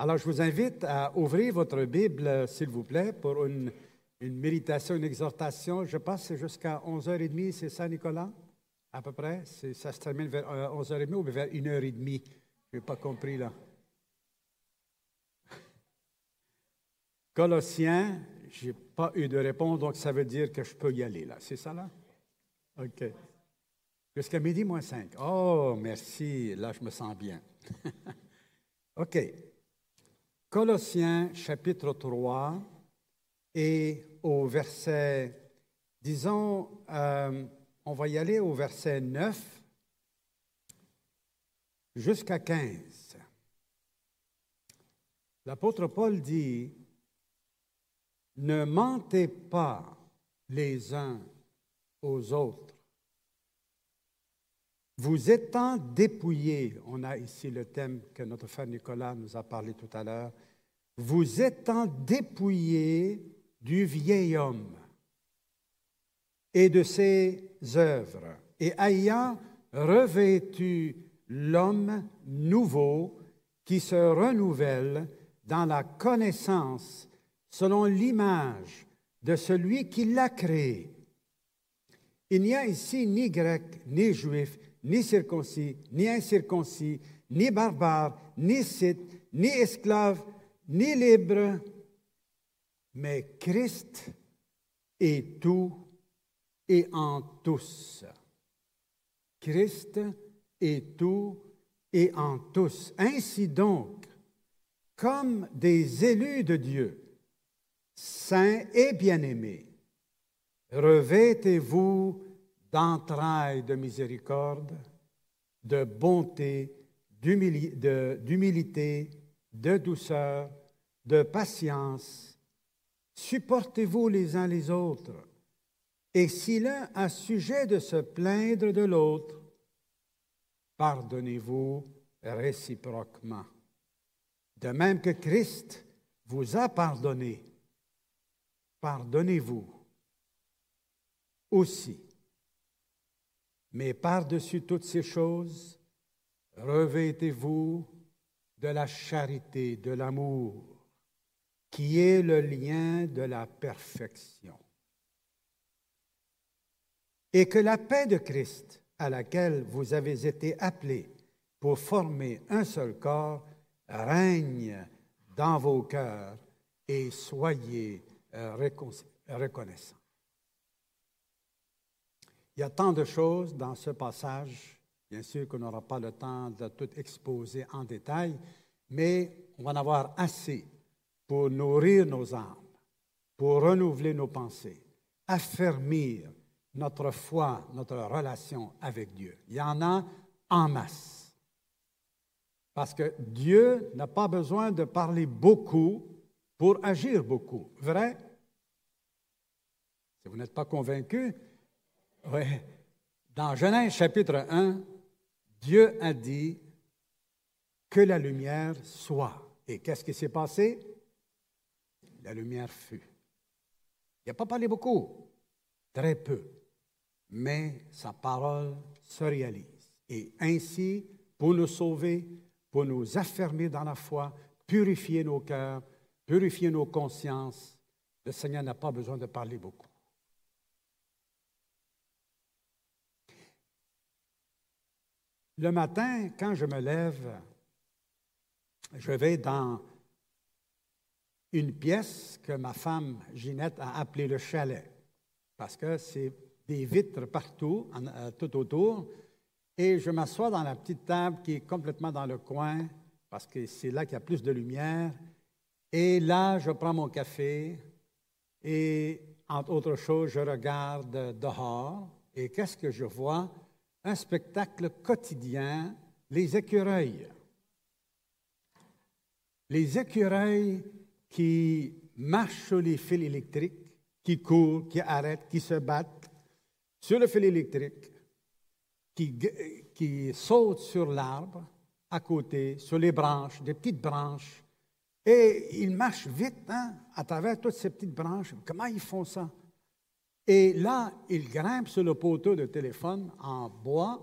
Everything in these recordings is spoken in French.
Alors, je vous invite à ouvrir votre Bible, s'il vous plaît, pour une, méditation, une exhortation. Je pense que jusqu'à 11h30, c'est ça, Nicolas? À peu près? Ça se termine vers 11h30 euh, ou vers 1h30? Je n'ai pas compris, là. Colossiens, je n'ai pas eu de réponse, donc ça veut dire que je peux y aller, là. C'est ça, là? OK. Jusqu'à midi moins 5. Oh, merci. Là, je me sens bien. OK. Colossiens chapitre 3 et au verset, disons, euh, on va y aller au verset 9 jusqu'à 15. L'apôtre Paul dit, ne mentez pas les uns aux autres. Vous étant dépouillés, on a ici le thème que notre frère Nicolas nous a parlé tout à l'heure, vous étant dépouillés du vieil homme et de ses œuvres, et ayant revêtu l'homme nouveau qui se renouvelle dans la connaissance selon l'image de celui qui l'a créé. Il n'y a ici ni grec, ni juif, ni circoncis, ni incirconcis, ni barbare, ni scythe, ni esclave, ni libre, mais Christ est tout et en tous. Christ est tout et en tous. Ainsi donc, comme des élus de Dieu, saints et bien-aimés, revêtez-vous d'entrailles de miséricorde, de bonté, d'humilité, de douceur, de patience. Supportez-vous les uns les autres. Et si l'un a sujet de se plaindre de l'autre, pardonnez-vous réciproquement. De même que Christ vous a pardonné, pardonnez-vous aussi. Mais par-dessus toutes ces choses, revêtez-vous de la charité, de l'amour, qui est le lien de la perfection. Et que la paix de Christ, à laquelle vous avez été appelés pour former un seul corps, règne dans vos cœurs et soyez reconnaissants. Il y a tant de choses dans ce passage, bien sûr qu'on n'aura pas le temps de tout exposer en détail, mais on va en avoir assez pour nourrir nos âmes, pour renouveler nos pensées, affermir notre foi, notre relation avec Dieu. Il y en a en masse. Parce que Dieu n'a pas besoin de parler beaucoup pour agir beaucoup. Vrai? Si vous n'êtes pas convaincu, oui. Dans Genèse chapitre 1, Dieu a dit que la lumière soit. Et qu'est-ce qui s'est passé? La lumière fut. Il n'a pas parlé beaucoup, très peu, mais sa parole se réalise. Et ainsi, pour nous sauver, pour nous affermir dans la foi, purifier nos cœurs, purifier nos consciences, le Seigneur n'a pas besoin de parler beaucoup. Le matin, quand je me lève, je vais dans une pièce que ma femme Ginette a appelée le chalet, parce que c'est des vitres partout, euh, tout autour, et je m'assois dans la petite table qui est complètement dans le coin, parce que c'est là qu'il y a plus de lumière, et là, je prends mon café, et entre autres choses, je regarde dehors, et qu'est-ce que je vois? Un spectacle quotidien, les écureuils. Les écureuils qui marchent sur les fils électriques, qui courent, qui arrêtent, qui se battent sur le fil électrique, qui, sautent sur l'arbre à côté, sur les branches, des petites branches. Et ils marchent vite hein, à travers toutes ces petites branches. Comment ils font ça? Et là, ils grimpent sur le poteau de téléphone en bois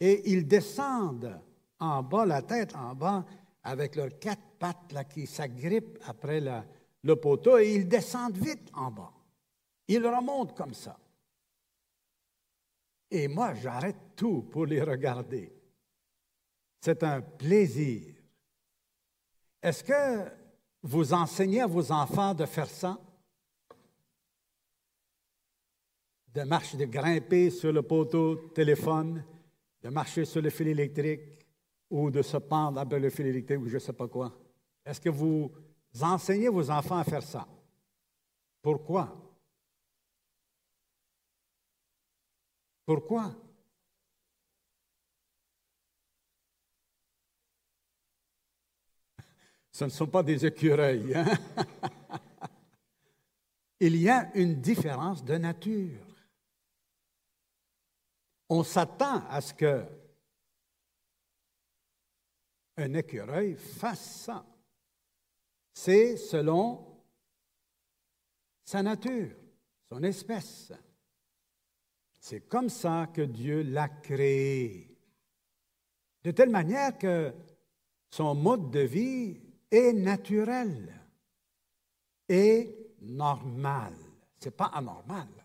et ils descendent en bas, la tête en bas, avec leurs quatre pattes là, qui s'agrippent après le poteau et ils descendent vite en bas. Ils remontent comme ça. Et moi, j'arrête tout pour les regarder. C'est un plaisir. Est-ce que vous enseignez à vos enfants de faire ça? De marcher, de grimper sur le poteau téléphone, de marcher sur le fil électrique ou de se pendre après le fil électrique ou je ne sais pas quoi. Est-ce que vous enseignez vos enfants à faire ça? Pourquoi? Pourquoi? Ce ne sont pas des écureuils. Hein? Il y a une différence de nature. On s'attend à ce que un écureuil fasse ça. C'est selon sa nature, son espèce. C'est comme ça que Dieu l'a créé. De telle manière que son mode de vie est naturel et normal. Ce n'est pas anormal.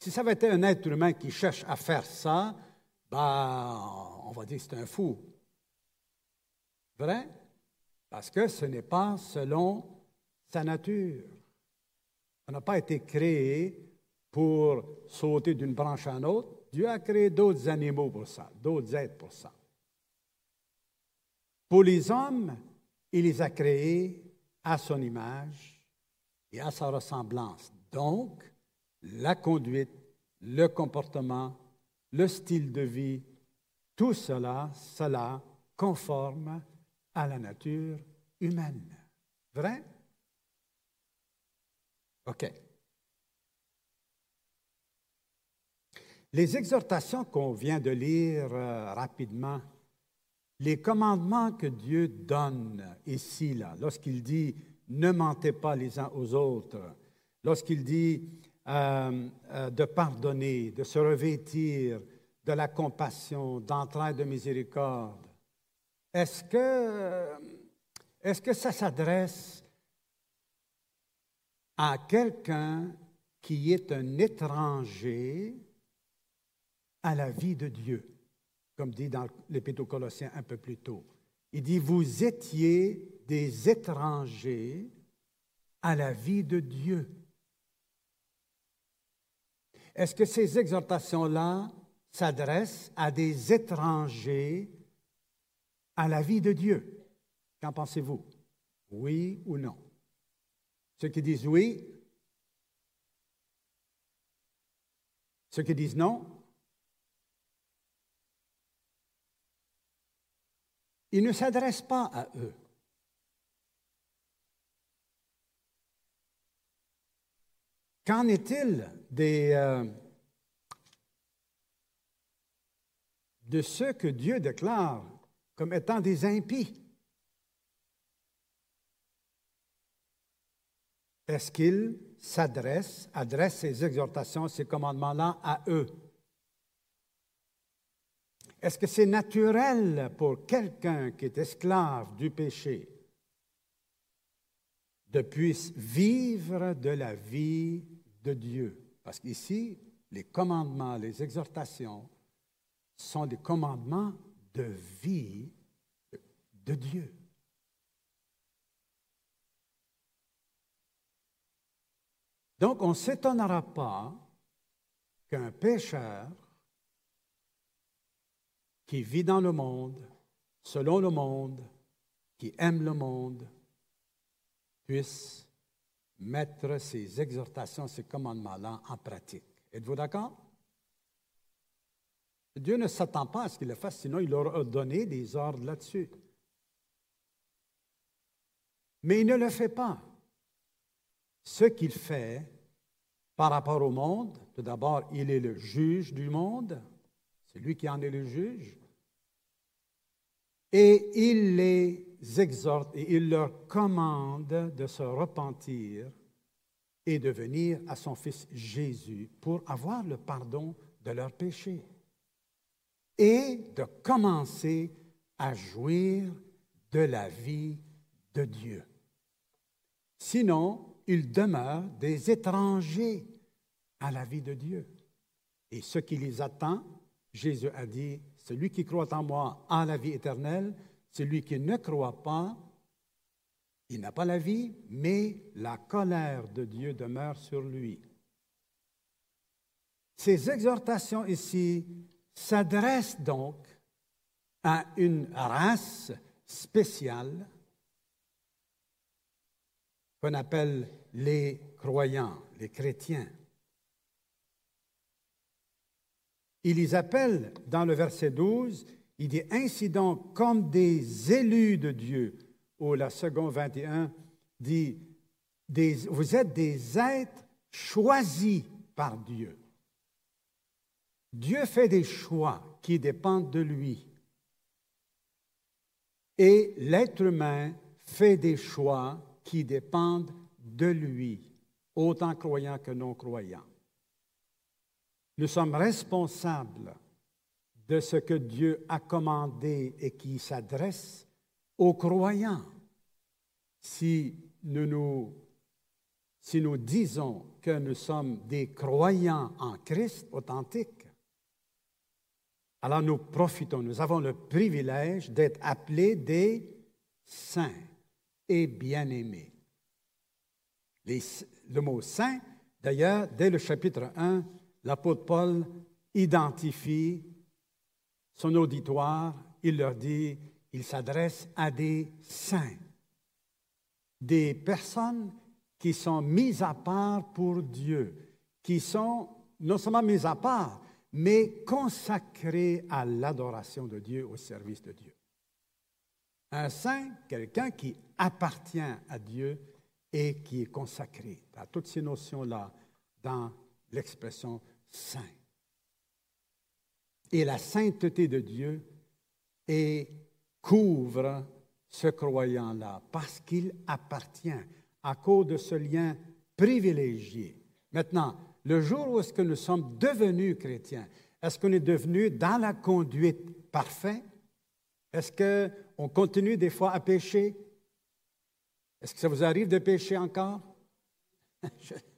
Si ça avait été un être humain qui cherche à faire ça, ben, on va dire que c'est un fou. Vrai? Parce que ce n'est pas selon sa nature. On n'a pas été créé pour sauter d'une branche à une autre. Dieu a créé d'autres animaux pour ça, d'autres êtres pour ça. Pour les hommes, il les a créés à son image et à sa ressemblance. Donc, la conduite, le comportement, le style de vie, tout cela, cela conforme à la nature humaine. Vrai? OK. Les exhortations qu'on vient de lire euh, rapidement, les commandements que Dieu donne ici, là, lorsqu'il dit ne mentez pas les uns aux autres, lorsqu'il dit euh, euh, de pardonner, de se revêtir de la compassion, d'entraide de miséricorde, est-ce que, que ça s'adresse à quelqu'un qui est un étranger à la vie de Dieu, comme dit dans l'Épître aux Colossiens un peu plus tôt? Il dit, vous étiez des étrangers à la vie de Dieu. Est-ce que ces exhortations-là s'adressent à des étrangers à la vie de Dieu? Qu'en pensez-vous? Oui ou non? Ceux qui disent oui, ceux qui disent non, Il ne s'adresse pas à eux. Qu'en est-il euh, de ceux que Dieu déclare comme étant des impies? Est-ce qu'il s'adresse, adresse ses exhortations, ses commandements-là à eux? Est-ce que c'est naturel pour quelqu'un qui est esclave du péché de puisse vivre de la vie de Dieu? Parce qu'ici, les commandements, les exhortations sont des commandements de vie de Dieu. Donc, on ne s'étonnera pas qu'un pécheur qui vit dans le monde, selon le monde, qui aime le monde, puisse mettre ces exhortations, ces commandements-là en pratique. Êtes-vous d'accord? Dieu ne s'attend pas à ce qu'il le fasse, sinon il leur donné des ordres là-dessus. Mais il ne le fait pas. Ce qu'il fait par rapport au monde, tout d'abord, il est le juge du monde, c'est lui qui en est le juge. Et il les exhorte et il leur commande de se repentir et de venir à son Fils Jésus pour avoir le pardon de leurs péchés et de commencer à jouir de la vie de Dieu. Sinon, ils demeurent des étrangers à la vie de Dieu. Et ce qui les attend, Jésus a dit, celui qui croit en moi a la vie éternelle, celui qui ne croit pas, il n'a pas la vie, mais la colère de Dieu demeure sur lui. Ces exhortations ici s'adressent donc à une race spéciale qu'on appelle les croyants, les chrétiens. Il les appelle dans le verset 12, il dit Ainsi donc, comme des élus de Dieu, ou la seconde 21 dit Vous êtes des êtres choisis par Dieu. Dieu fait des choix qui dépendent de lui. Et l'être humain fait des choix qui dépendent de lui, autant croyants que non croyants. Nous sommes responsables de ce que Dieu a commandé et qui s'adresse aux croyants. Si nous, nous, si nous disons que nous sommes des croyants en Christ authentique, alors nous profitons, nous avons le privilège d'être appelés des saints et bien-aimés. Le mot saint, d'ailleurs, dès le chapitre 1, l'apôtre Paul identifie son auditoire, il leur dit, il s'adresse à des saints, des personnes qui sont mises à part pour Dieu, qui sont non seulement mises à part, mais consacrées à l'adoration de Dieu, au service de Dieu. Un saint, quelqu'un qui appartient à Dieu et qui est consacré. à toutes ces notions-là dans l'expression saint. Et la sainteté de Dieu et couvre ce croyant-là parce qu'il appartient à cause de ce lien privilégié. Maintenant, le jour où est-ce que nous sommes devenus chrétiens, est-ce qu'on est devenu dans la conduite parfaite? Est-ce qu'on continue des fois à pécher? Est-ce que ça vous arrive de pécher encore?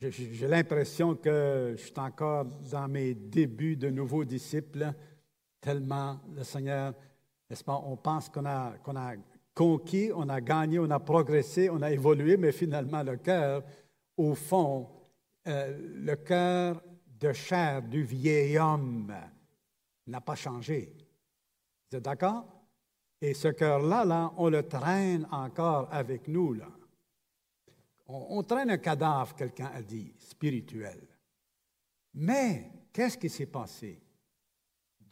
J'ai l'impression que je suis encore dans mes débuts de nouveaux disciples, tellement le Seigneur, n'est-ce pas, on pense qu'on a, conquis, on a gagné, on a progressé, on a évolué, mais finalement le cœur, au fond, euh, le cœur de chair du vieil homme n'a pas changé. Vous êtes d'accord? Et ce cœur-là, là, on le traîne encore avec nous. Là. On, traîne un cadavre, quelqu'un a dit, spirituel. Mais qu'est-ce qui s'est passé?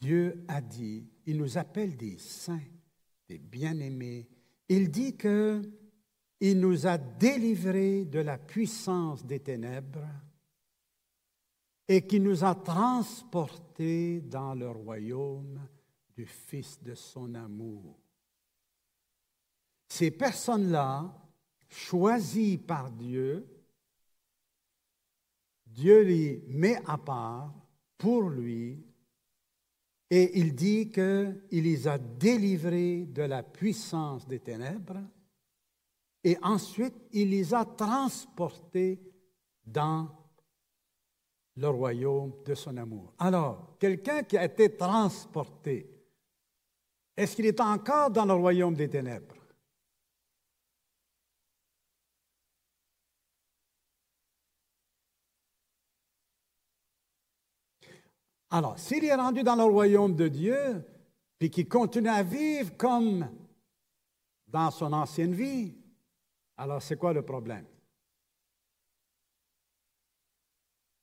Dieu a dit, il nous appelle des saints, des bien-aimés. Il dit que il nous a délivrés de la puissance des ténèbres et qu'il nous a transportés dans le royaume du Fils de son amour. Ces personnes-là choisis par Dieu, Dieu les met à part pour lui et il dit qu'il les a délivrés de la puissance des ténèbres et ensuite il les a transportés dans le royaume de son amour. Alors, quelqu'un qui a été transporté, est-ce qu'il est encore dans le royaume des ténèbres? Alors, s'il est rendu dans le royaume de Dieu, puis qu'il continue à vivre comme dans son ancienne vie, alors c'est quoi le problème?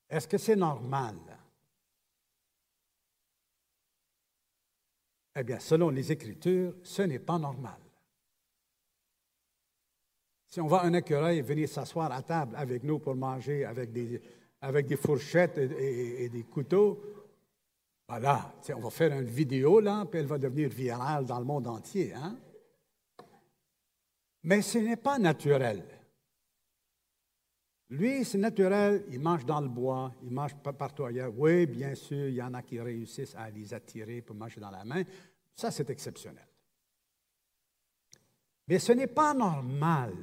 Est-ce que c'est normal? Eh bien, selon les Écritures, ce n'est pas normal. Si on voit un écureuil venir s'asseoir à table avec nous pour manger avec des, avec des fourchettes et des couteaux, voilà, on va faire une vidéo là, puis elle va devenir virale dans le monde entier. Hein? Mais ce n'est pas naturel. Lui, c'est naturel, il mange dans le bois, il mange partout ailleurs. Oui, bien sûr, il y en a qui réussissent à les attirer pour manger dans la main. Ça, c'est exceptionnel. Mais ce n'est pas normal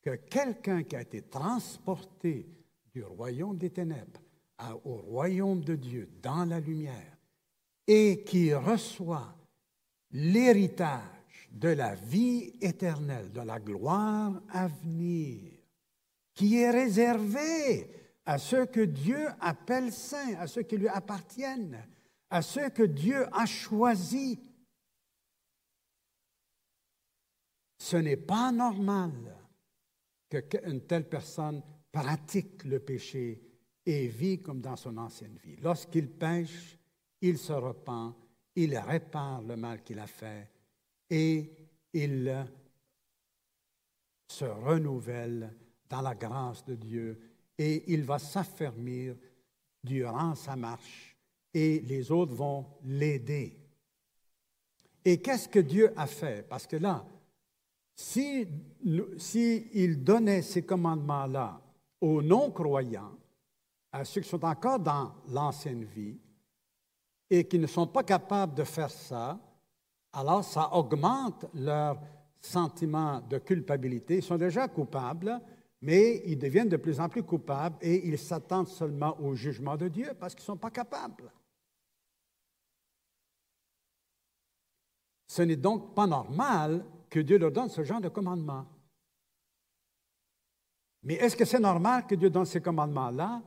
que quelqu'un qui a été transporté du royaume des ténèbres au royaume de Dieu, dans la lumière, et qui reçoit l'héritage de la vie éternelle, de la gloire à venir, qui est réservé à ceux que Dieu appelle saints, à ceux qui lui appartiennent, à ceux que Dieu a choisis. Ce n'est pas normal qu'une telle personne pratique le péché et vit comme dans son ancienne vie. Lorsqu'il pêche, il se repent, il répare le mal qu'il a fait et il se renouvelle dans la grâce de Dieu et il va s'affermir durant sa marche et les autres vont l'aider. Et qu'est-ce que Dieu a fait? Parce que là, s'il si, il donnait ces commandements-là aux non-croyants, à ceux qui sont encore dans l'ancienne vie et qui ne sont pas capables de faire ça, alors ça augmente leur sentiment de culpabilité. Ils sont déjà coupables, mais ils deviennent de plus en plus coupables et ils s'attendent seulement au jugement de Dieu parce qu'ils ne sont pas capables. Ce n'est donc pas normal que Dieu leur donne ce genre de commandement. Mais est-ce que c'est normal que Dieu donne ces commandements-là?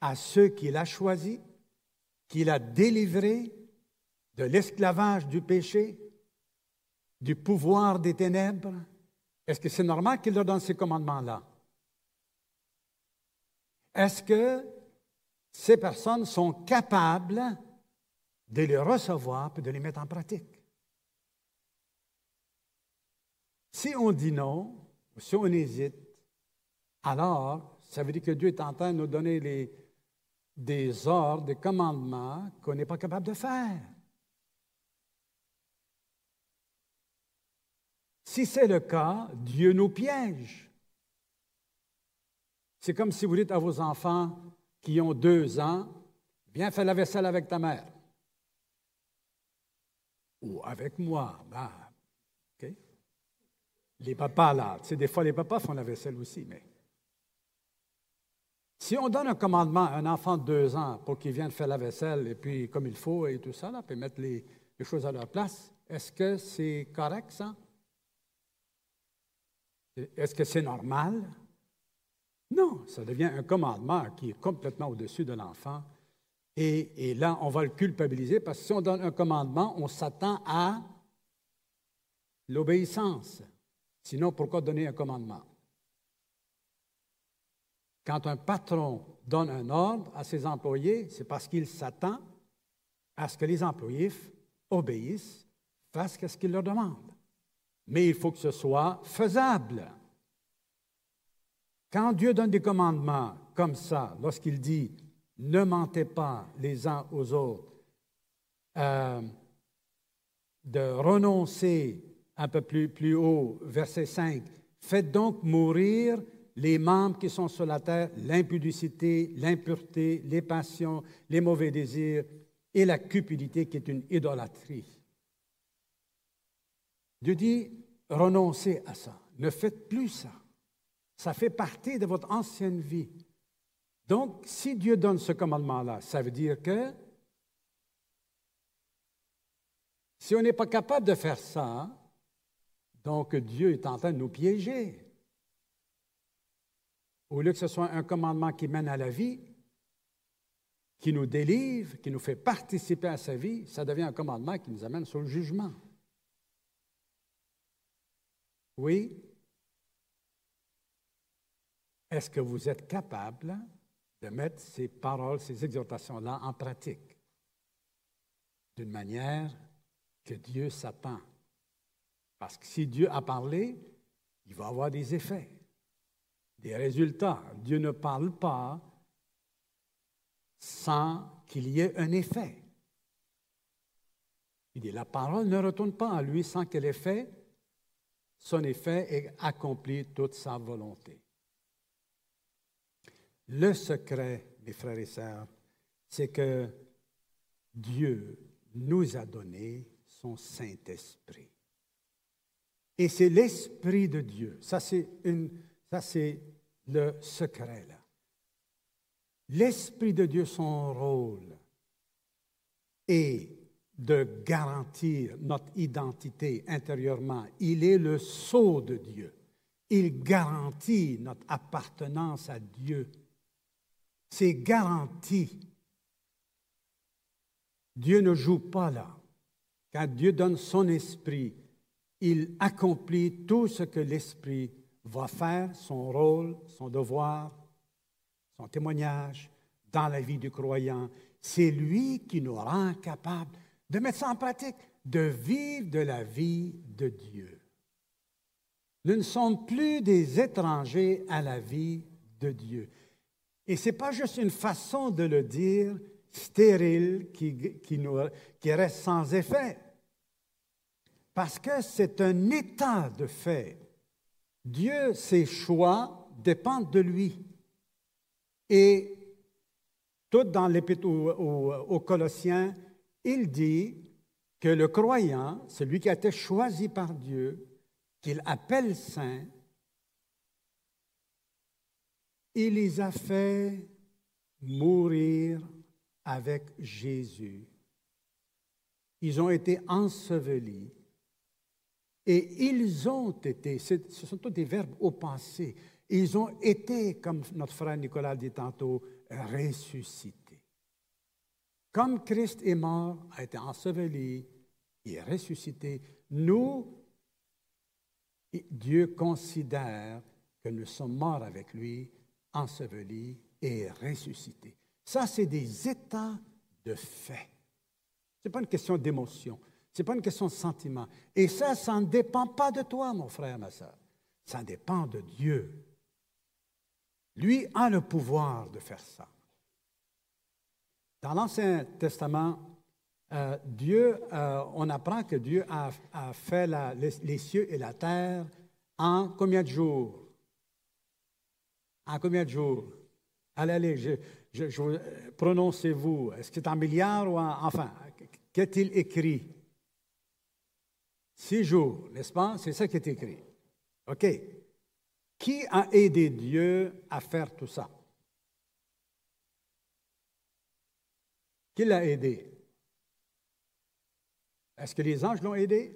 À ceux qu'il a choisis, qu'il a délivrés de l'esclavage du péché, du pouvoir des ténèbres? Est-ce que c'est normal qu'il leur donne ces commandements-là? Est-ce que ces personnes sont capables de les recevoir et de les mettre en pratique? Si on dit non, si on hésite, alors ça veut dire que Dieu est en train de nous donner les, des ordres, des commandements qu'on n'est pas capable de faire. Si c'est le cas, Dieu nous piège. C'est comme si vous dites à vos enfants qui ont deux ans, viens faire la vaisselle avec ta mère. Ou avec moi. Ben, les papas, là, tu des fois, les papas font la vaisselle aussi, mais. Si on donne un commandement à un enfant de deux ans pour qu'il vienne faire la vaisselle et puis comme il faut et tout ça, là, puis mettre les, choses à leur place, est-ce que c'est correct, ça? Est-ce que c'est normal? Non, ça devient un commandement qui est complètement au-dessus de l'enfant. Et, et, là, on va le culpabiliser parce que si on donne un commandement, on s'attend à l'obéissance. Sinon, pourquoi donner un commandement? Quand un patron donne un ordre à ses employés, c'est parce qu'il s'attend à ce que les employés obéissent, fassent ce qu'il leur demande. Mais il faut que ce soit faisable. Quand Dieu donne des commandements comme ça, lorsqu'il dit ne mentez pas les uns aux autres, euh, de renoncer un peu plus, plus haut, verset 5. Faites donc mourir les membres qui sont sur la terre, l'impudicité, l'impureté, les passions, les mauvais désirs et la cupidité qui est une idolâtrie. Dieu dit, renoncez à ça, ne faites plus ça. Ça fait partie de votre ancienne vie. Donc, si Dieu donne ce commandement-là, ça veut dire que si on n'est pas capable de faire ça, donc Dieu est en train de nous piéger. Au lieu que ce soit un commandement qui mène à la vie, qui nous délivre, qui nous fait participer à sa vie, ça devient un commandement qui nous amène sur le jugement. Oui? Est-ce que vous êtes capable de mettre ces paroles, ces exhortations-là en pratique? D'une manière que Dieu s'attend? Parce que si Dieu a parlé, il va avoir des effets, des résultats. Dieu ne parle pas sans qu'il y ait un effet. Il dit, la parole ne retourne pas à lui sans qu'elle ait fait son effet et accompli toute sa volonté. Le secret, mes frères et sœurs, c'est que Dieu nous a donné son Saint-Esprit. Et c'est l'Esprit de Dieu. Ça, c'est, c'est le secret, là. L'Esprit de Dieu, son rôle est de garantir notre identité intérieurement. Il est le sceau de Dieu. Il garantit notre appartenance à Dieu. C'est garanti. Dieu ne joue pas là. Quand Dieu donne son esprit, il accomplit tout ce que l'esprit va faire, son rôle, son devoir, son témoignage dans la vie du croyant. C'est lui qui nous rend capables de mettre ça en pratique, de vivre de la vie de Dieu. Nous ne sommes plus des étrangers à la vie de Dieu. Et ce n'est pas juste une façon de le dire stérile qui, qui, nous, qui reste sans effet, parce que c'est un état de fait. Dieu, ses choix dépendent de lui. Et tout dans l'Épître aux, Colossiens, il dit que le croyant, celui qui a été choisi par Dieu, qu'il appelle saint, il les a fait mourir avec Jésus. Ils ont été ensevelis et ils ont été, ce sont tous des verbes au passé, ils ont été, comme notre frère Nicolas dit tantôt, ressuscités. Comme Christ est mort, a été enseveli, il est ressuscité, nous, Dieu considère que nous sommes morts avec lui, ensevelis et ressuscités. Ça, c'est des états de fait. Ce n'est pas une question d'émotion, ce n'est pas une question de sentiment. Et ça, ça ne dépend pas de toi, mon frère, ma soeur. Ça dépend de Dieu. Lui a le pouvoir de faire ça. Dans l'Ancien Testament, euh, Dieu, euh, on apprend que Dieu a, fait les, cieux et la terre en combien de jours? En combien de jours? Allez, allez, prononcez-vous. Est-ce que c'est en milliards ou en. Enfin, qu'est-il écrit? Six jours, n'est-ce pas? C'est ça qui est écrit. OK. Qui a aidé Dieu à faire tout ça? Qui l'a aidé? Est-ce que les anges l'ont aidé?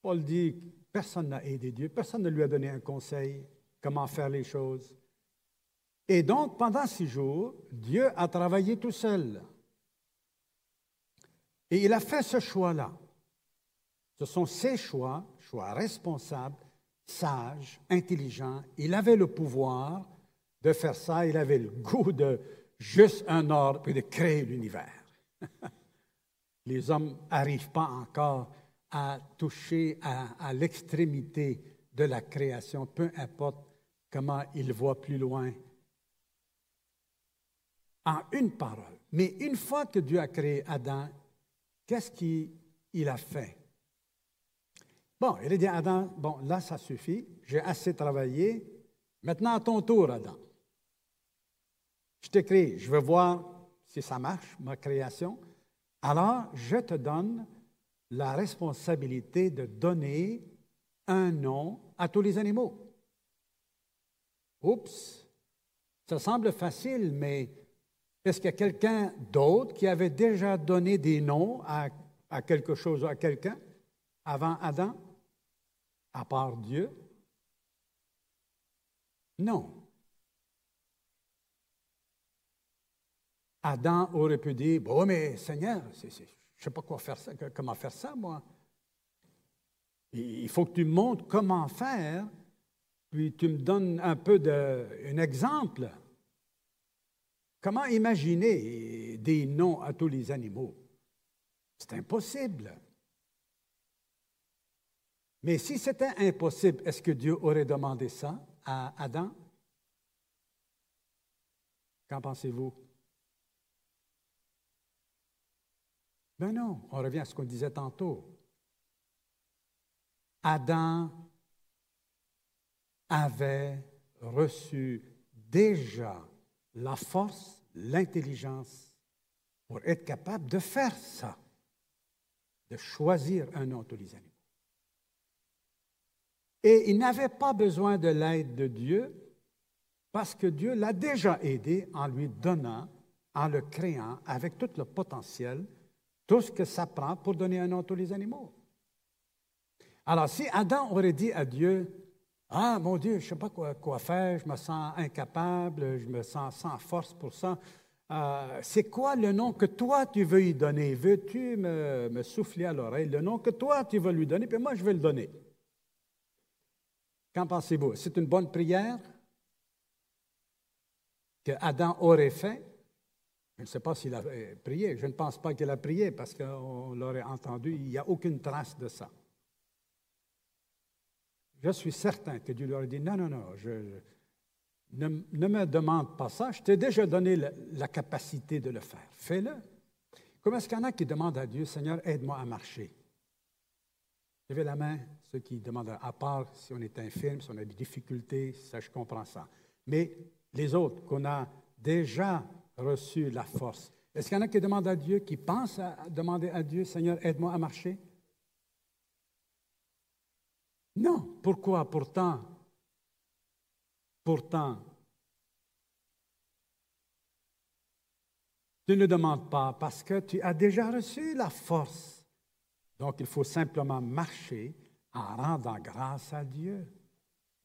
Paul dit, personne n'a aidé Dieu, personne ne lui a donné un conseil, comment faire les choses. Et donc, pendant six jours, Dieu a travaillé tout seul. Et il a fait ce choix-là. Ce sont ses choix, choix responsables, sage, intelligent. Il avait le pouvoir de faire ça. Il avait le goût de juste un ordre puis de créer l'univers. Les hommes n'arrivent pas encore à toucher à, l'extrémité de la création, peu importe comment ils voient plus loin. En une parole. Mais une fois que Dieu a créé Adam, qu'est-ce qu'il a fait? Bon, il a dit à Adam, bon, là, ça suffit, j'ai assez travaillé. Maintenant, à ton tour, Adam. Je t'écris, je veux voir si ça marche, ma création. Alors, je te donne la responsabilité de donner un nom à tous les animaux. Oups, ça semble facile, mais est-ce qu'il y a quelqu'un d'autre qui avait déjà donné des noms à, quelque chose, à quelqu'un, avant Adam? À part Dieu? Non. Adam aurait pu dire, bon, mais Seigneur, je ne sais pas comment faire ça, moi. Il faut que tu me montres comment faire, puis tu me donnes un peu de, un exemple. Comment imaginer des noms à tous les animaux? C'est impossible. Mais si c'était impossible, est-ce que Dieu aurait demandé ça à Adam? Qu'en pensez-vous? Ben non, on revient à ce qu'on disait tantôt. Adam avait reçu déjà la force, l'intelligence pour être capable de faire ça de choisir un nom tous les animaux. Et il n'avait pas besoin de l'aide de Dieu parce que Dieu l'a déjà aidé en lui donnant, en le créant avec tout le potentiel, tout ce que ça prend pour donner un nom à tous les animaux. Alors, si Adam aurait dit à Dieu, Ah, mon Dieu, je ne sais pas quoi, faire, je me sens incapable, je me sens sans force pour ça, euh, c'est quoi le nom que toi tu veux lui donner? Veux-tu me, me, souffler à l'oreille le nom que toi tu veux lui donner, puis moi je vais le donner? Qu'en pensez-vous? C'est une bonne prière que Adam aurait fait? Je ne sais pas s'il a prié. Je ne pense pas qu'il a prié parce qu'on l'aurait entendu. Il n'y a aucune trace de ça. Je suis certain que Dieu lui aurait dit, non, non, non, ne, me demande pas ça, je t'ai déjà donné la, capacité de le faire. Fais-le. Comment est-ce qu'il y en a qui demandent à Dieu, Seigneur, aide-moi à marcher? Levez la main, ceux qui demandent, à part si on est infirme, si on a des difficultés, ça, je comprends ça. Mais les autres, qu'on a déjà reçu la force, est-ce qu'il y en a qui demandent à Dieu, qui pensent à demander à Dieu, Seigneur, aide-moi à marcher? Non. Pourquoi? Pourtant? Pourtant, tu ne demandes pas parce que tu as déjà reçu la force. Donc, il faut simplement marcher en rendant grâce à Dieu.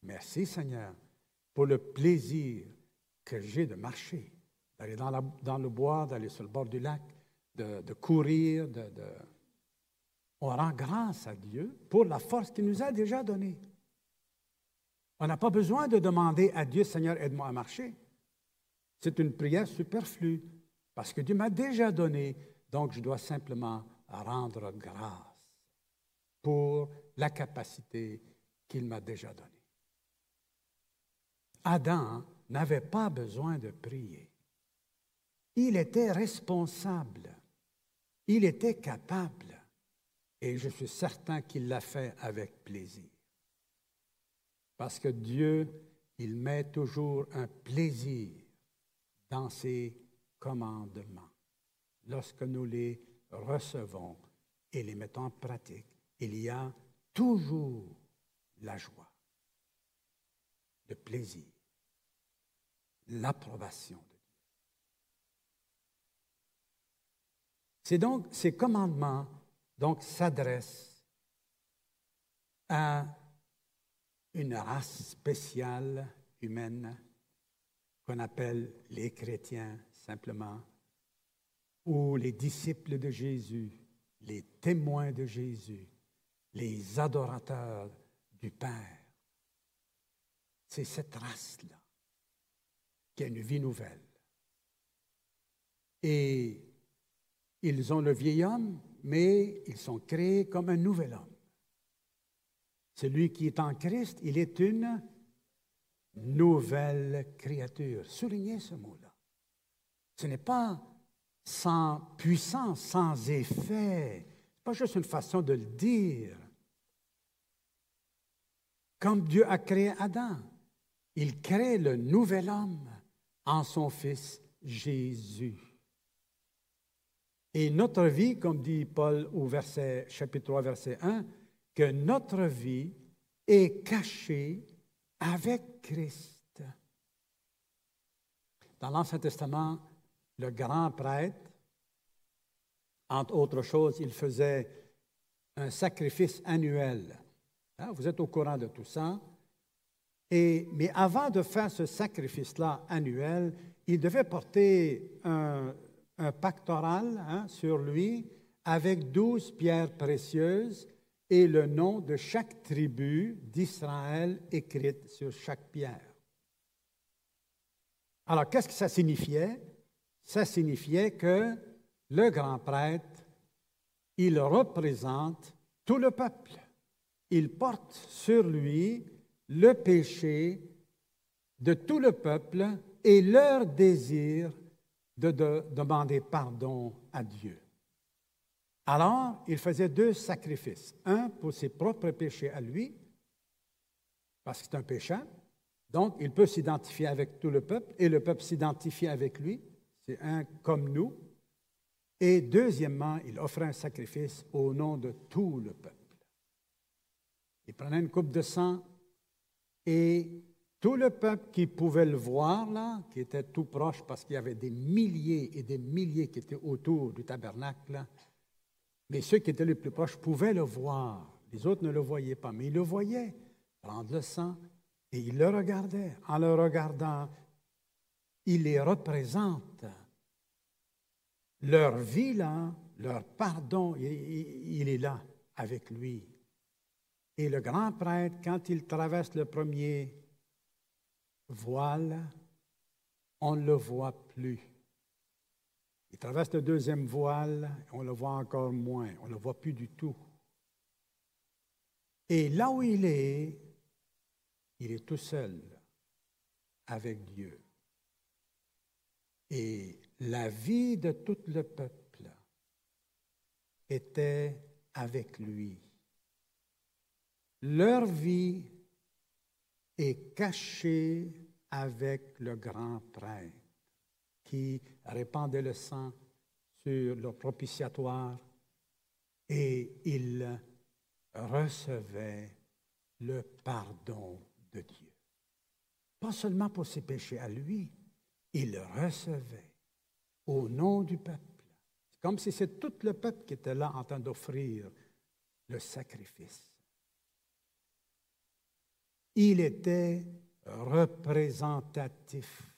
Merci Seigneur pour le plaisir que j'ai de marcher, d'aller dans, le bois, d'aller sur le bord du lac, de, courir, on rend grâce à Dieu pour la force qu'il nous a déjà donnée. On n'a pas besoin de demander à Dieu, Seigneur, aide-moi à marcher. C'est une prière superflue, parce que Dieu m'a déjà donné, donc je dois simplement rendre grâce pour la capacité qu'il m'a déjà donnée. Adam n'avait pas besoin de prier. Il était responsable. Il était capable. Et je suis certain qu'il l'a fait avec plaisir. Parce que Dieu, il met toujours un plaisir dans ses commandements. Lorsque nous les recevons et les mettons en pratique, il y a toujours la joie, le plaisir, l'approbation de Dieu. C'est donc ces commandements donc s'adresse à une race spéciale humaine qu'on appelle les chrétiens simplement, ou les disciples de Jésus, les témoins de Jésus, les adorateurs du Père. C'est cette race-là qui a une vie nouvelle. Et ils ont le vieil homme mais ils sont créés comme un nouvel homme. Celui qui est en Christ, il est une nouvelle créature. Soulignez ce mot-là. Ce n'est pas sans puissance, sans effet. Pas juste une façon de le dire. Comme Dieu a créé Adam, il crée le nouvel homme en son Fils Jésus. Et notre vie, comme dit Paul au verset, chapitre 3, verset 1, que notre vie est cachée avec Christ. Dans l'Ancien Testament, le grand prêtre, entre autres choses, il faisait un sacrifice annuel. Hein, vous êtes au courant de tout ça. Mais avant de faire ce sacrifice-là annuel, il devait porter un, un pactoral hein, sur lui avec douze pierres précieuses et le nom de chaque tribu d'Israël écrite sur chaque pierre. Alors, qu'est-ce que ça signifiait? Ça signifiait que le grand prêtre, il représente tout le peuple. Il porte sur lui le péché de tout le peuple et leur désir de, demander pardon à Dieu. Alors, il faisait deux sacrifices. Un pour ses propres péchés à lui, parce que c'est un pécheur. Donc, il peut s'identifier avec tout le peuple et le peuple s'identifie avec lui. C'est un comme nous. Et deuxièmement, il offrait un sacrifice au nom de tout le peuple. Il prenait une coupe de sang et tout le peuple qui pouvait le voir, là, qui était tout proche parce qu'il y avait des milliers et des milliers qui étaient autour du tabernacle, mais ceux qui étaient les plus proches pouvaient le voir. Les autres ne le voyaient pas, mais ils le voyaient prendre le sang et ils le regardaient. En le regardant, il les représente. Leur vie, là, leur pardon, il est là avec lui. Et le grand prêtre, quand il traverse le premier voile, on ne le voit plus. Il traverse le deuxième voile, on le voit encore moins, on ne le voit plus du tout. Et là où il est, il est tout seul avec Dieu. Et la vie de tout le peuple était avec lui. Leur vie est cachée avec le grand prêtre qui répandait le sang sur le propitiatoire et il recevait le pardon de Dieu. Pas seulement pour ses péchés à lui, il recevait au nom du peuple. C'est comme si c'est tout le peuple qui était là en train d'offrir le sacrifice. Il était représentatif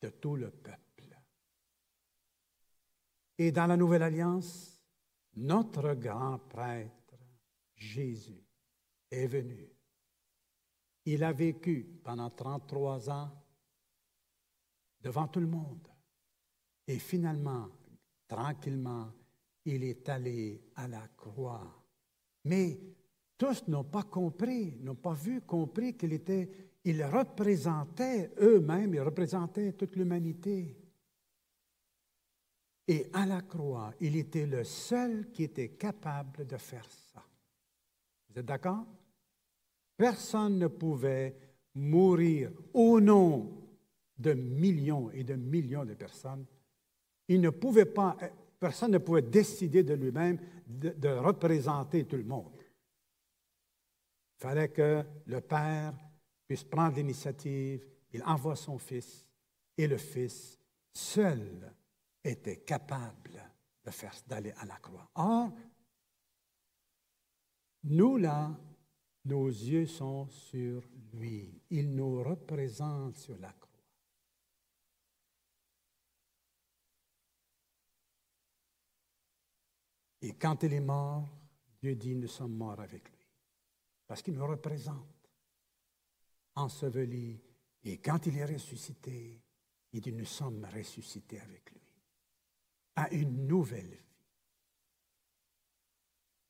de tout le peuple. Et dans la Nouvelle Alliance, notre grand prêtre, Jésus, est venu. Il a vécu pendant 33 ans devant tout le monde. Et finalement, tranquillement, il est allé à la croix. Mais tous n'ont pas compris, n'ont pas vu, compris qu'il était, il représentait eux-mêmes, il représentait toute l'humanité. Et à la croix, il était le seul qui était capable de faire ça. Vous êtes d'accord? Personne ne pouvait mourir au nom de millions et de millions de personnes. Il ne pouvait pas, personne ne pouvait décider de lui-même de, de représenter tout le monde. Il fallait que le Père puisse prendre l'initiative, il envoie son Fils, et le Fils seul était capable de faire d'aller à la croix. Or, nous là, nos yeux sont sur lui. Il nous représente sur la croix. Et quand il est mort, Dieu dit, nous sommes morts avec lui. Parce qu'il nous représente, enseveli. Et quand il est ressuscité, il dit, nous sommes ressuscités avec lui. À une nouvelle vie.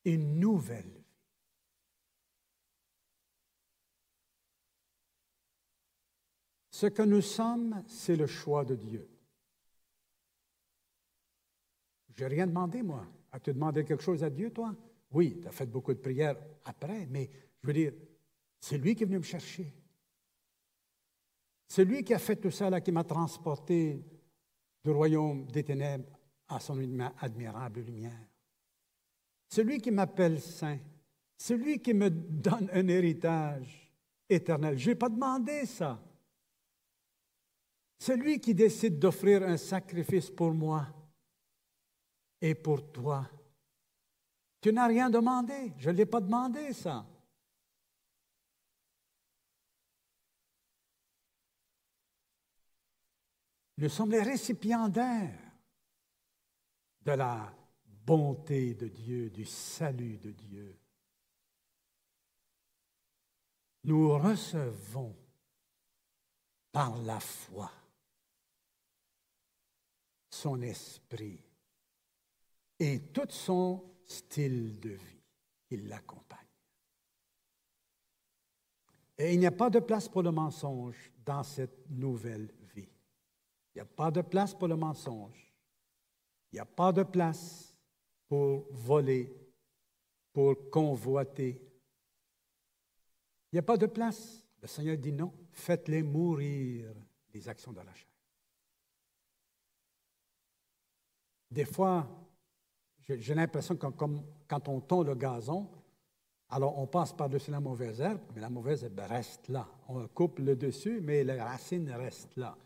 Une nouvelle vie. Ce que nous sommes, c'est le choix de Dieu. Je n'ai rien demandé, moi. As-tu demandé quelque chose à Dieu, toi? Oui, tu as fait beaucoup de prières après, mais je veux dire, c'est lui qui est venu me chercher. C'est lui qui a fait tout ça, là, qui m'a transporté du royaume des ténèbres à son admirable lumière. C'est lui qui m'appelle saint. C'est lui qui me donne un héritage éternel. Je n'ai pas demandé ça. C'est lui qui décide d'offrir un sacrifice pour moi et pour toi. Tu n'as rien demandé. Je ne l'ai pas demandé, ça. Nous sommes les récipiendaires de la bonté de Dieu, du salut de Dieu. Nous recevons par la foi son esprit et tout son style de vie. Il l'accompagne. Et il n'y a pas de place pour le mensonge dans cette nouvelle vie. Il n'y a pas de place pour le mensonge. Il n'y a pas de place pour voler, pour convoiter. Il n'y a pas de place. Le Seigneur dit non, faites-les mourir les actions de la chair. des fois, j'ai l'impression que quand on tond le gazon, alors on passe par-dessus la mauvaise herbe, mais la mauvaise herbe reste là. On coupe le dessus, mais la racine reste là.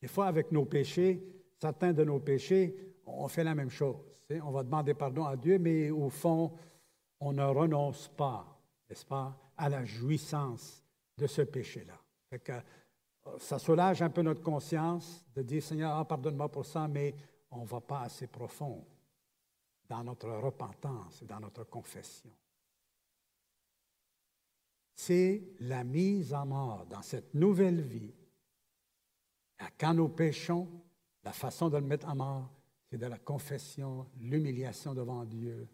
Des fois, avec nos péchés, certains de nos péchés, on fait la même chose. On va demander pardon à Dieu, mais au fond, on ne renonce pas, n'est-ce pas, à la jouissance de ce péché-là. Ça soulage un peu notre conscience de dire, Seigneur, ah, pardonne-moi pour ça, mais on ne va pas assez profond dans notre repentance dans notre confession. C'est la mise en mort dans cette nouvelle vie. Quand nous péchons, la façon de le mettre en mort, c'est de la confession, l'humiliation devant Dieu.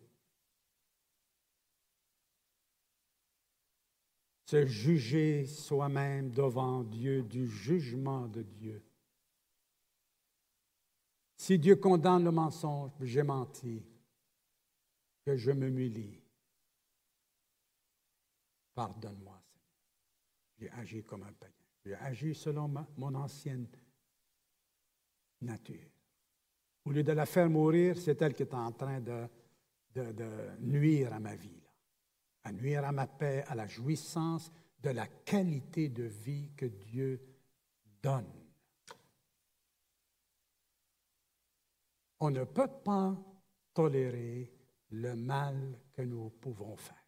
Se juger soi-même devant Dieu du jugement de Dieu. Si Dieu condamne le mensonge, j'ai menti, que je me m'humilie. Pardonne-moi, Seigneur. J'ai agi comme un païen. J'ai agi selon mon ancienne nature. Au lieu de la faire mourir, c'est elle qui est en train de, de, nuire à ma vie, à nuire à ma paix, à la jouissance de la qualité de vie que Dieu donne. On ne peut pas tolérer le mal que nous pouvons faire.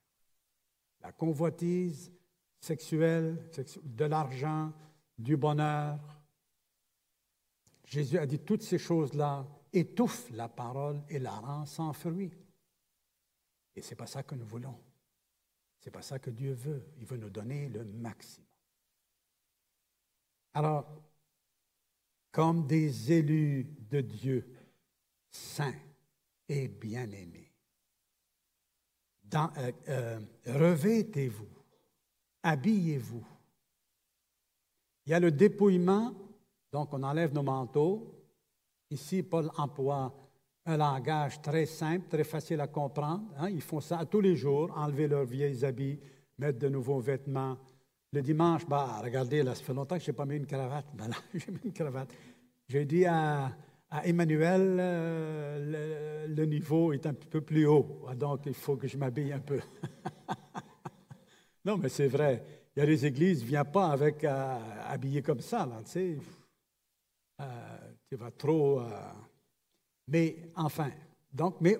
La convoitise sexuelle, de l'argent, du bonheur. Jésus a dit toutes ces choses-là étouffe la parole et la rend sans fruit. Et ce n'est pas ça que nous voulons. Ce n'est pas ça que Dieu veut. Il veut nous donner le maximum. Alors, comme des élus de Dieu, saints et bien-aimés, euh, euh, revêtez-vous, habillez-vous. Il y a le dépouillement, donc on enlève nos manteaux, Ici, Paul emploie un langage très simple, très facile à comprendre. Hein. Ils font ça tous les jours, enlever leurs vieilles habits, mettre de nouveaux vêtements. Le dimanche, bah, regardez, là, ça fait longtemps que je n'ai pas mis une cravate. Ben j'ai mis une cravate. J'ai dit à, Emmanuel, euh, le, niveau est un peu plus haut, ah, donc il faut que je m'habille un peu. non, mais c'est vrai. Il y a des églises, ne viens pas avec euh, habillé comme ça, tu sais. Euh, tu vas trop. Mais enfin, donc, mais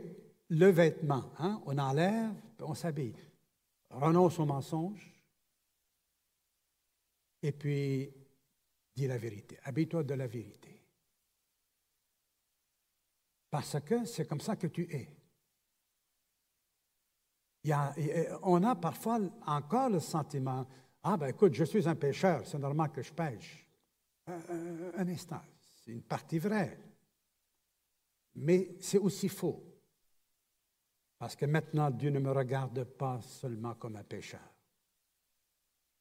le vêtement, hein, on enlève, on s'habille. Renonce au mensonge. Et puis, dis la vérité. Habille-toi de la vérité. Parce que c'est comme ça que tu es. On a parfois encore le sentiment, ah ben écoute, je suis un pécheur, c'est normal que je pêche. un instant, c'est une partie vraie. Mais c'est aussi faux. Parce que maintenant, Dieu ne me regarde pas seulement comme un pécheur.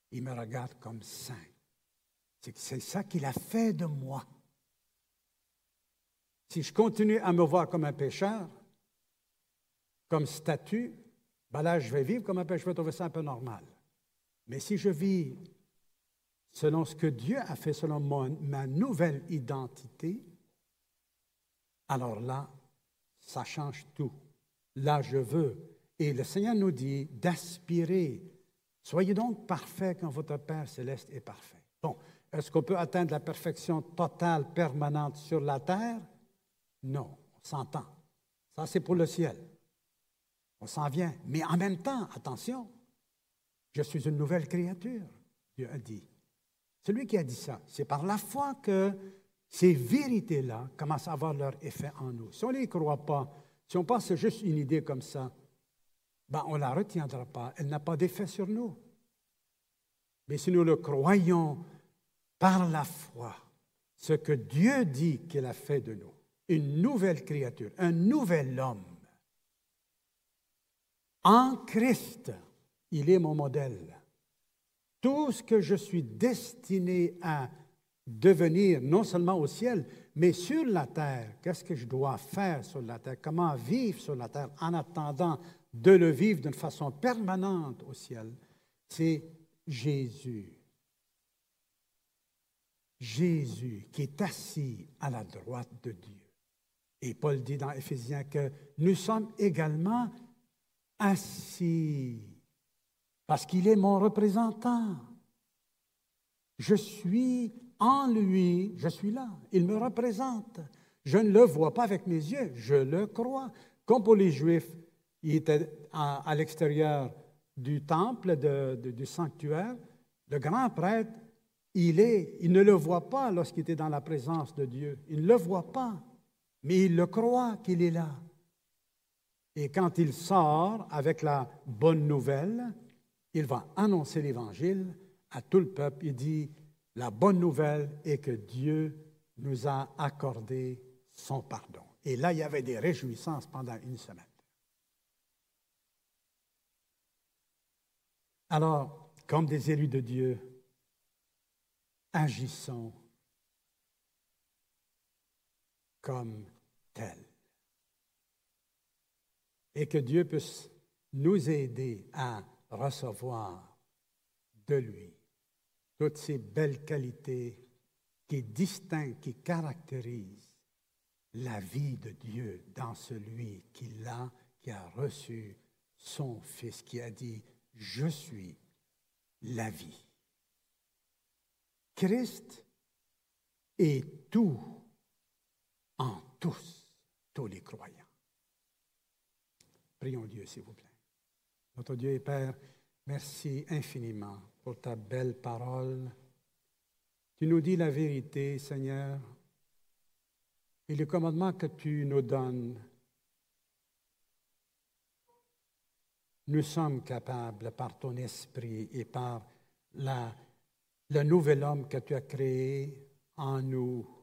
Il me regarde comme saint. C'est ça qu'il a fait de moi. Si je continue à me voir comme un pécheur, comme statut, ben là, je vais vivre comme un pécheur, je vais trouver ça un peu normal. Mais si je vis selon ce que Dieu a fait, selon ma nouvelle identité, alors là, ça change tout. Là, je veux. Et le Seigneur nous dit d'aspirer. Soyez donc parfaits quand votre Père céleste est parfait. Bon, est-ce qu'on peut atteindre la perfection totale, permanente sur la terre? Non, on s'entend. Ça, c'est pour le ciel. On s'en vient. Mais en même temps, attention, je suis une nouvelle créature, Dieu a dit. Celui qui a dit ça, c'est par la foi que ces vérités-là commencent à avoir leur effet en nous. Si on ne les croit pas, si on pense juste une idée comme ça, ben on ne la retiendra pas. Elle n'a pas d'effet sur nous. Mais si nous le croyons par la foi, ce que Dieu dit qu'il a fait de nous, une nouvelle créature, un nouvel homme, en Christ, il est mon modèle tout ce que je suis destiné à devenir, non seulement au ciel, mais sur la terre. Qu'est-ce que je dois faire sur la terre? Comment vivre sur la terre en attendant de le vivre d'une façon permanente au ciel? C'est Jésus. Jésus qui est assis à la droite de Dieu. Et Paul dit dans Éphésiens que nous sommes également assis parce qu'il est mon représentant. Je suis en lui, je suis là, il me représente. Je ne le vois pas avec mes yeux, je le crois. Comme pour les Juifs, il était à, l'extérieur du temple, du sanctuaire. Le grand prêtre, il, est, il ne le voit pas lorsqu'il était dans la présence de Dieu. Il ne le voit pas, mais il le croit qu'il est là. Et quand il sort avec la bonne nouvelle, il va annoncer l'Évangile à tout le peuple. Il dit, la bonne nouvelle est que Dieu nous a accordé son pardon. Et là, il y avait des réjouissances pendant une semaine. Alors, comme des élus de Dieu, agissons comme tels. Et que Dieu puisse nous aider à recevoir de lui toutes ces belles qualités qui distinguent, qui caractérisent la vie de Dieu dans celui qui l'a, qui a reçu son Fils, qui a dit, je suis la vie. Christ est tout tous, tous les croyants. Prions Dieu, s'il vous plaît. Notre Dieu et Père, merci infiniment pour ta belle parole. Tu nous dis la vérité, Seigneur, et le commandement que tu nous donnes, nous sommes capables par ton esprit et par le nouvel homme que tu as créé en nous,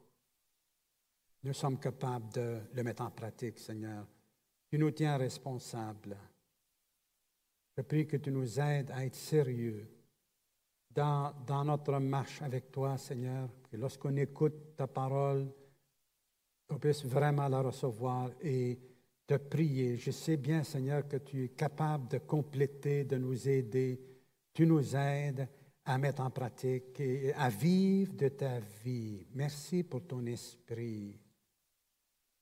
nous sommes capables de le mettre en pratique, Seigneur. Tu nous tiens responsables. Je prie que tu nous aides à être sérieux dans, dans notre marche avec toi, Seigneur, que lorsqu'on écoute ta parole, qu'on puisse vraiment la recevoir et te prier. Je sais bien, Seigneur, que tu es capable de compléter, de nous aider. Tu nous aides à mettre en pratique et à vivre de ta vie. Merci pour ton esprit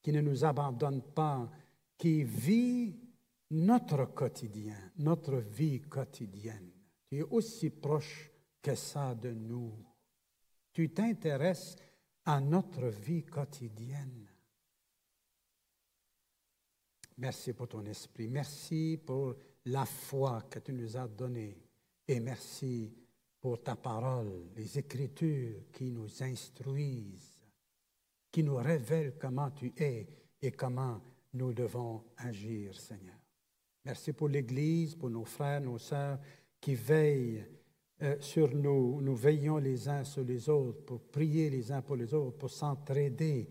qui ne nous abandonne pas, qui vit notre quotidien, notre vie quotidienne. Tu es aussi proche que ça de nous. Tu t'intéresses à notre vie quotidienne. Merci pour ton esprit. Merci pour la foi que tu nous as donnée. Et merci pour ta parole, les Écritures qui nous instruisent, qui nous révèlent comment tu es et comment nous devons agir, Seigneur. Merci pour l'Église, pour nos frères, nos sœurs qui veillent euh, sur nous. Nous veillons les uns sur les autres pour prier les uns pour les autres, pour s'entraider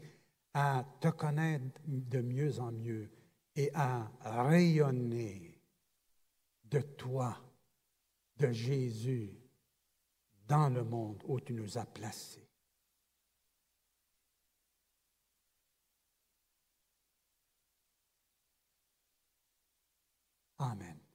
à te connaître de mieux en mieux et à rayonner de toi, de Jésus, dans le monde où tu nous as placés. Amen.